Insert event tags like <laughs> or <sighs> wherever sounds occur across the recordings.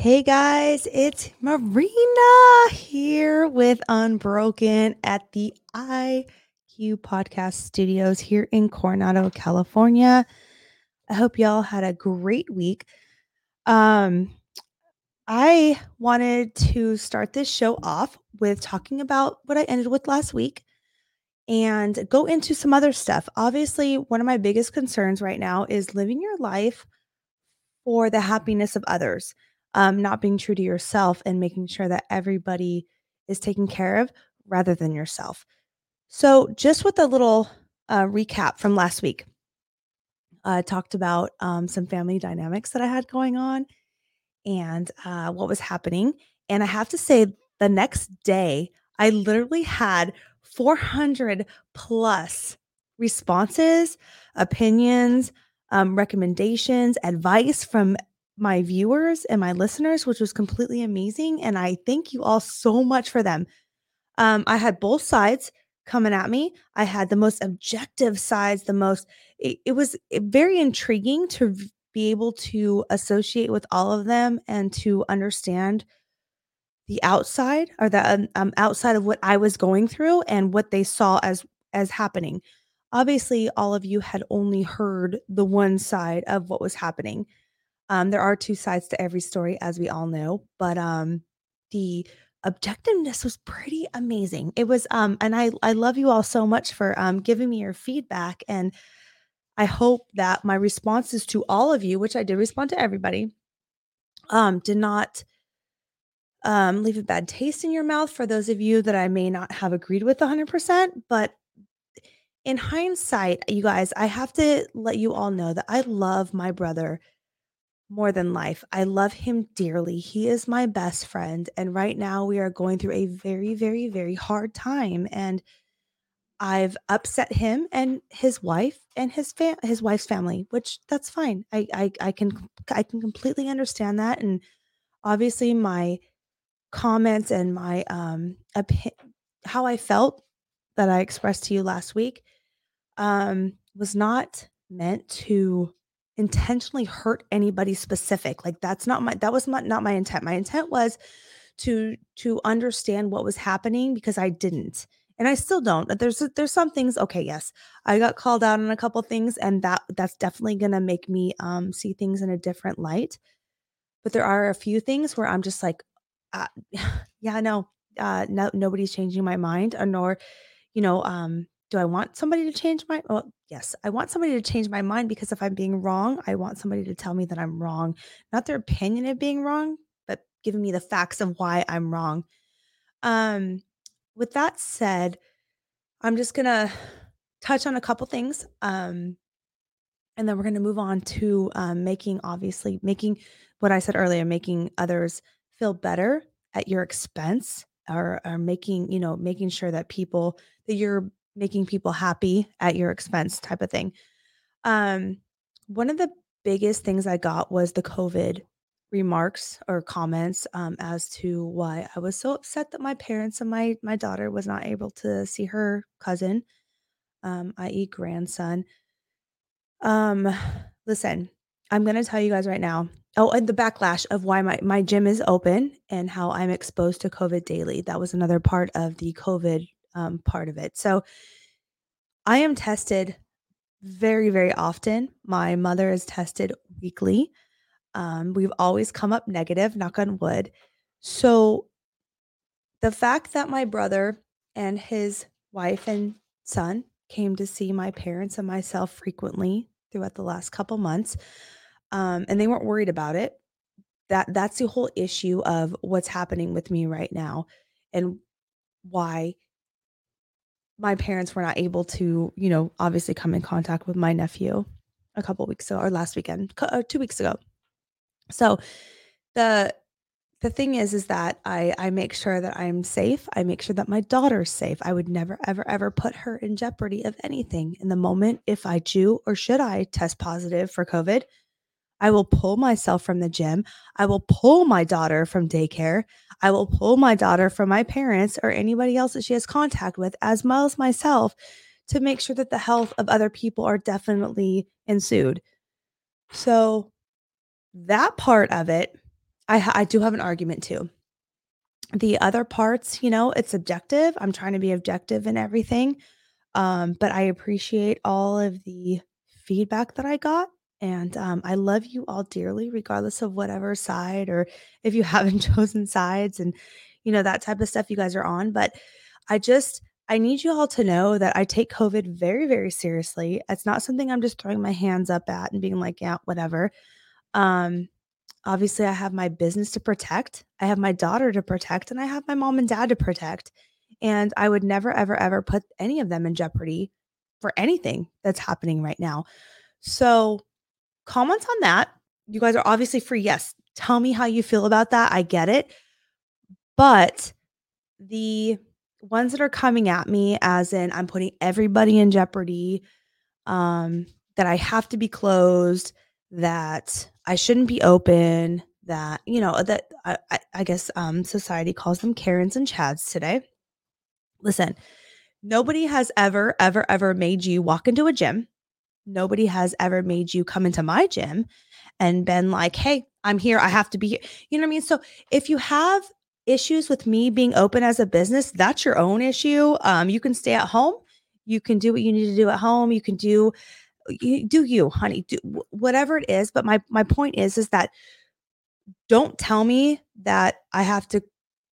Hey guys, it's Marina here with Unbroken at the IQ Podcast Studios here in Coronado, California. I hope y'all had a great week. Um, I wanted to start this show off with talking about what I ended with last week and go into some other stuff. Obviously, one of my biggest concerns right now is living your life for the happiness of others um, not being true to yourself and making sure that everybody is taken care of rather than yourself. So, just with a little uh, recap from last week, I talked about um, some family dynamics that I had going on and uh, what was happening. And I have to say, the next day, I literally had 400 plus responses, opinions, um, recommendations, advice from my viewers and my listeners, which was completely amazing. And I thank you all so much for them. Um, I had both sides coming at me. I had the most objective sides, the most, it, it was eh, very intriguing to be able to associate with all of them and to understand the outside or the um, um, outside of what I was going through and what they saw as as happening. Obviously, all of you had only heard the one side of what was happening. Um, there are two sides to every story, as we all know, but um, the objectiveness was pretty amazing. It was, um, and I I love you all so much for um, giving me your feedback, and I hope that my responses to all of you, which I did respond to everybody, um, did not um, leave a bad taste in your mouth for those of you that I may not have agreed with 100%. But in hindsight, you guys, I have to let you all know that I love my brother more than life. I love him dearly. He is my best friend. And right now we are going through a very, very, very hard time. And I've upset him and his wife and his fam- his wife's family, which that's fine. I, I I can I can completely understand that. And obviously my comments and my um opi- how I felt that I expressed to you last week um was not meant to intentionally hurt anybody specific. Like that's not my that was not, not my intent. My intent was to to understand what was happening because I didn't. And I still don't. There's there's some things okay, yes. I got called out on a couple things and that that's definitely going to make me um see things in a different light. But there are a few things where I'm just like uh, <sighs> yeah, no. Uh no nobody's changing my mind or nor you know um do I want somebody to change my well, yes, I want somebody to change my mind because if I'm being wrong, I want somebody to tell me that I'm wrong. Not their opinion of being wrong, but giving me the facts of why I'm wrong. Um with that said, I'm just going to touch on a couple things um and then we're going to move on to um, making obviously making what I said earlier, making others feel better at your expense or, or making, you know, making sure that people that you're making people happy at your expense type of thing. Um, one of the biggest things I got was the COVID remarks or comments um, as to why I was so upset that my parents and my my daughter was not able to see her cousin, um, i.e., grandson. Um, listen, I'm gonna tell you guys right now. Oh, and the backlash of why my my gym is open and how I'm exposed to COVID daily. That was another part of the COVID um, part of it. So I am tested very, very often. My mother is tested weekly. Um, we've always come up negative, knock on wood. So the fact that my brother and his wife and son came to see my parents and myself frequently throughout the last couple months, um, and they weren't worried about it. That that's the whole issue of what's happening with me right now, and why my parents were not able to, you know, obviously come in contact with my nephew a couple weeks ago or last weekend, or uh, two weeks ago. So the the thing is is that I I make sure that I'm safe. I make sure that my daughter's safe. I would never ever ever put her in jeopardy of anything. In the moment if I do or should I test positive for COVID, I will pull myself from the gym. I will pull my daughter from daycare. I will pull my daughter from my parents or anybody else that she has contact with, as well as myself, to make sure that the health of other people are definitely ensued. So, that part of it, I, I do have an argument too. The other parts, you know, it's objective. I'm trying to be objective in everything. Um, but I appreciate all of the feedback that I got and um, I love you all dearly, regardless of whatever side or if you <laughs> haven't chosen sides and, you know, that type of stuff you guys are on. But I just, I need you all to know that I take COVID very, very seriously. It's not something I'm just throwing my hands up at and being like, yeah, whatever. Um, obviously, I have my business to protect, I have my daughter to protect, and I have my mom and dad to protect. And I would never, ever, ever put any of them in jeopardy for anything that's happening right now. So, comments on that. You guys are obviously free. Yes, tell me how you feel about that. I get it. But the ones that are coming at me as in I'm putting everybody in jeopardy, um, that I have to be closed, that I shouldn't be open, that, you know, that I, I, I guess um society calls them Karens and Chads today. Listen, nobody has ever, ever, ever made you walk into a gym nobody has ever made you come into my gym and been like, hey, I'm here. I have to be here. You know what I mean? So if you have issues with me being open as a business, that's your own issue. Um, you can stay at home. You can do what you need to do at home. You can do you do you, honey, do whatever it is. But my my point is, is that don't tell me that I have to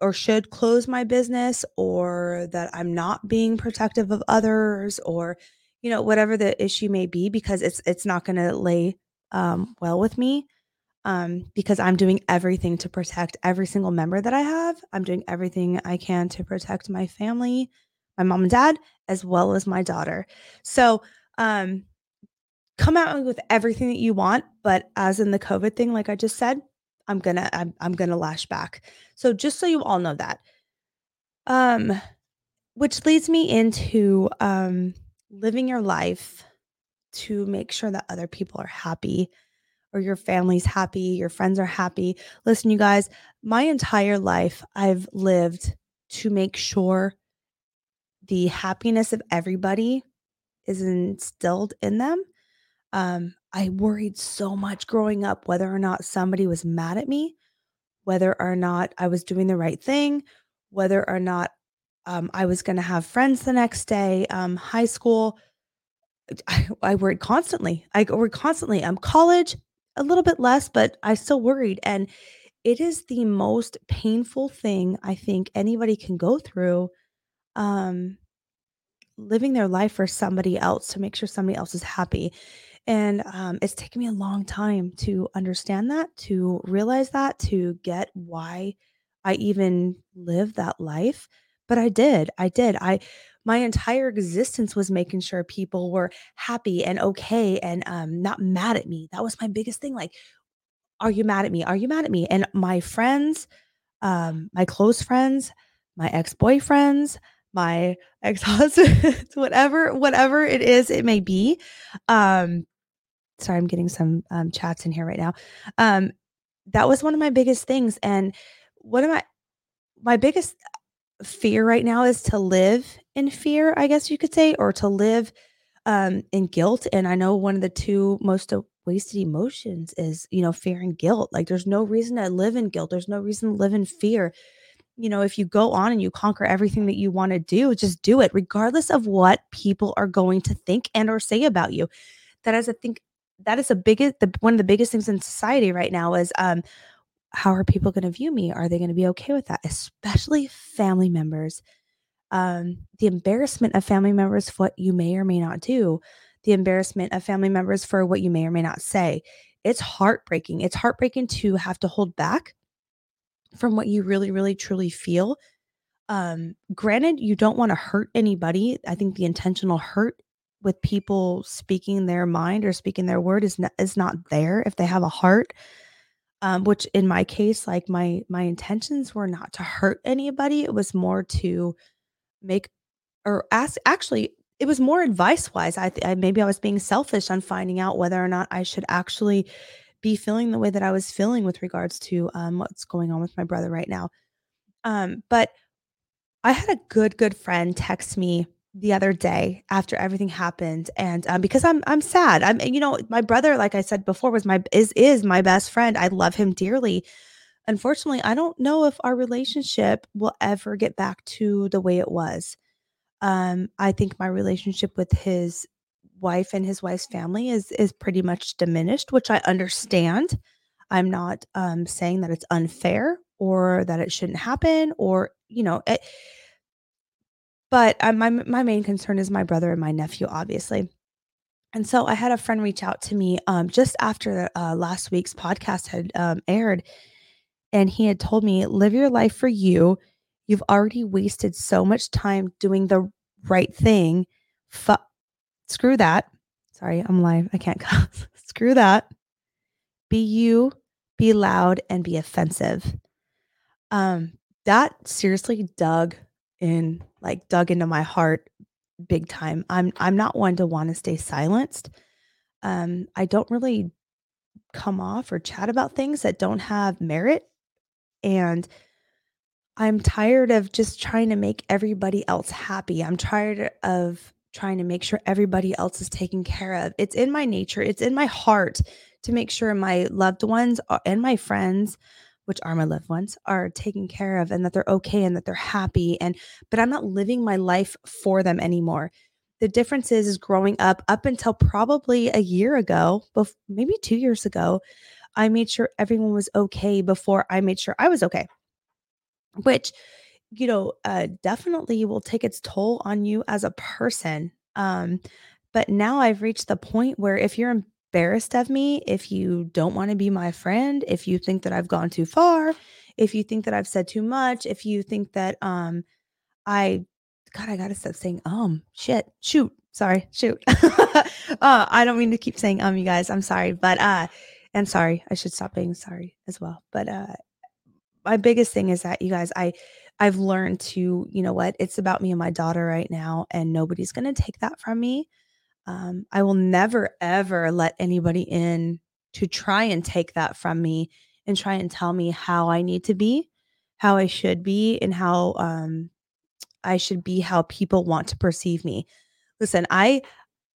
or should close my business or that I'm not being protective of others or you know whatever the issue may be because it's it's not going to lay um, well with me um, because i'm doing everything to protect every single member that i have. I'm doing everything i can to protect my family my mom and dad as well as my daughter. So um, come out with everything that you want but as in the covid thing like i just said i'm gonna i'm, I'm gonna lash back. So just so you all know that um which leads me into um living your life to make sure that other people are happy or your family's happy, your friends are happy. Listen, you guys, my entire life I've lived to make sure the happiness of everybody is instilled in them. Um, I worried so much growing up whether or not somebody was mad at me, whether or not I was doing the right thing, whether or not um, I was going to have friends the next day. Um, high school, I, I worried constantly. I worried constantly. Um, college, a little bit less, but I still worried. And it is the most painful thing I think anybody can go through. Um, living their life for somebody else to make sure somebody else is happy. And um, it's taken me a long time to understand that, to realize that, to get why I even live that life but I did. I did. I my entire existence was making sure people were happy and okay and um not mad at me. That was my biggest thing like are you mad at me? Are you mad at me? And my friends, um my close friends, my ex-boyfriends, my <laughs> ex-husbands, whatever whatever it is it may be, um sorry, I'm getting some um, chats in here right now. Um, that was one of my biggest things. And one of my my biggest fear right now is to live in fear, I guess you could say, or to live um, in guilt. And I know one of the two most wasted emotions is, you know, fear and guilt. Like there's no reason to live in guilt. There's no reason to live in fear. You know, if you go on and you conquer everything that you want to do, just do it, regardless of what people are going to think and or say about you. That is, I think, that is the biggest, the, one of the biggest things in society right now is, um, how are people going to view me? Are they going to be okay with that? Especially family members. Um, the embarrassment of family members for what you may or may not do, the embarrassment of family members for what you may or may not say. It's heartbreaking. It's heartbreaking to have to hold back from what you really, really, truly feel. Um, granted, you don't want to hurt anybody. I think the intentional hurt with people speaking their mind or speaking their word is not, is not there if they have a heart um, which in my case like my my intentions were not to hurt anybody it was more to make or ask actually it was more advice wise I, I maybe i was being selfish on finding out whether or not i should actually be feeling the way that i was feeling with regards to um, what's going on with my brother right now. Um, but i had a good good friend text me the other day after everything happened and um, because i'm i'm sad. I'm you know my brother like i said before was my is is my best friend. I love him dearly. Unfortunately i don't know if our relationship will ever get back to the way it was. Um i think my relationship with his wife and his wife's family is is pretty much diminished which i understand. I'm not um saying that it's unfair or that it shouldn't happen or you know it, but uh, my my main concern is my brother and my nephew, obviously. And so I had a friend reach out to me um, just after uh, last week's podcast had um, aired, and he had told me, "Live your life for you. You've already wasted so much time doing the right thing. Fu- screw that. Sorry, I'm live. I can't <laughs> cuss. screw that. Be you. Be loud and be offensive." Um, that seriously dug in like dug into my heart big time. I'm I'm not one to want to stay silenced. Um, I don't really come off or chat about things that don't have merit. And I'm tired of just trying to make everybody else happy. I'm tired of trying to make sure everybody else is taken care of. It's in my nature, it's in my heart to make sure my loved ones and my friends which are my loved ones, are taken care of and that they're okay and that they're happy. And, but I'm not living my life for them anymore. The difference is, is growing up, up until probably a year ago, bef- maybe two years ago, I made sure everyone was okay before I made sure I was okay, which, you know, uh, definitely will take its toll on you as a person. Um, but now I've reached the point where if you're embarrassed of me, if you don't want to be my friend, if you think that I've gone too far, if you think that I've said too much, if you think that um I God, I gotta stop saying um shit, shoot, sorry, shoot. <laughs> uh, I don't mean to keep saying um, you guys. I'm sorry, but uh and sorry, I should stop being sorry as well. But uh my biggest thing is that you guys, I I've learned to, you know what, it's about me and my daughter right now, and nobody's gonna take that from me. Um, I will never, ever let anybody in to try and take that from me and try and tell me how I need to be, how I should be, and how um, I should be, how people want to perceive me. Listen, I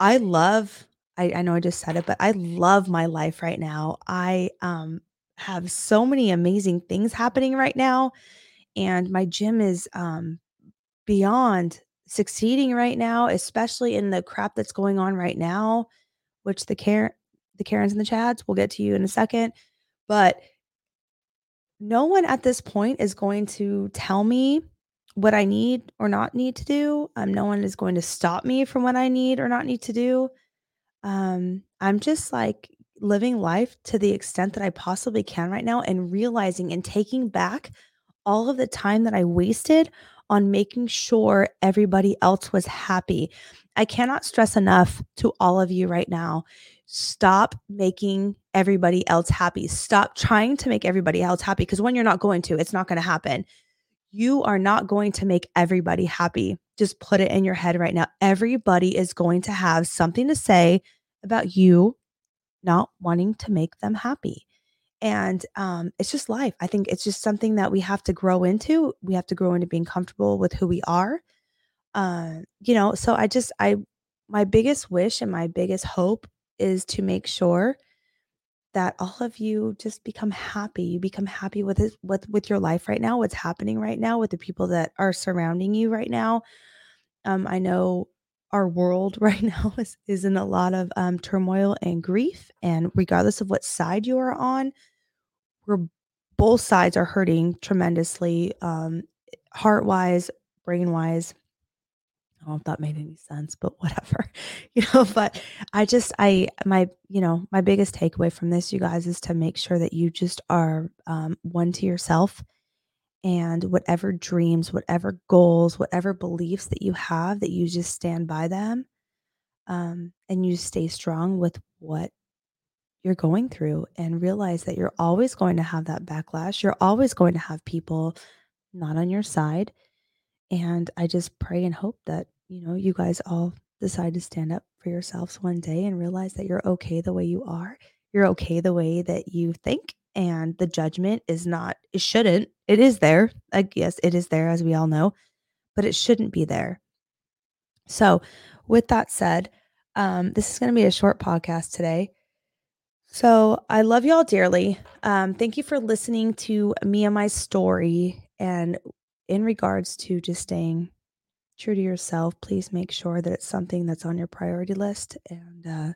I love I, I know I just said it, but I love my life right now. I um have so many amazing things happening right now. And my gym is um beyond succeeding right now, especially in the crap that's going on right now, which the Karen, the Karens and the Chads, we'll get to you in a second. But no one at this point is going to tell me what I need or not need to do. Um, no one is going to stop me from what I need or not need to do. Um, I'm just like living life to the extent that I possibly can right now and realizing and taking back all of the time that I wasted on making sure everybody else was happy. I cannot stress enough to all of you right now stop making everybody else happy. Stop trying to make everybody else happy because when you're not going to, it's not going to happen. You are not going to make everybody happy. Just put it in your head right now. Everybody is going to have something to say about you not wanting to make them happy. And um, it's just life. I think it's just something that we have to grow into. We have to grow into being comfortable with who we are. Uh, you know, so I just, I, my biggest wish and my biggest hope is to make sure that all of you just become happy. You become happy with it, with with your life right now, what's happening right now, with the people that are surrounding you right now. Um, I know our world <laughs> right now is, is in a lot of um, turmoil and grief, and regardless of what side you are on, we're both sides are hurting tremendously, um, heart wise, brain wise, I don't know if that made any sense, but whatever, <laughs> you know. But I just, I, my, you know, my biggest takeaway from this, you guys, is to make sure that you just are um, one to yourself and whatever dreams, whatever goals, whatever beliefs that you have, that you just stand by them um, and you stay strong with what you're going through and realize that you're always going to have that backlash. You're always going to have people not on your side and I just pray and hope that, you know, you guys all decide to stand up for yourselves one day and realize that you're okay the way you are. You're okay the way that you think. And the judgment is not, it shouldn't. It is there. I guess it is there, as we all know, but it shouldn't be there. So, with that said, um, this is going to be a short podcast today. So, I love y'all dearly. Um, thank you for listening to me and my story. And in regards to just staying true to yourself, please make sure that it's something that's on your priority list and uh,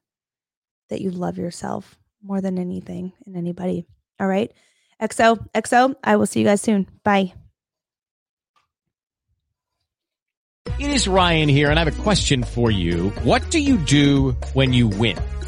that you love yourself more than anything and anybody. All right. XO, XO, I will see you guys soon. Bye. It is Ryan here, and I have a question for you. What do you do when you win?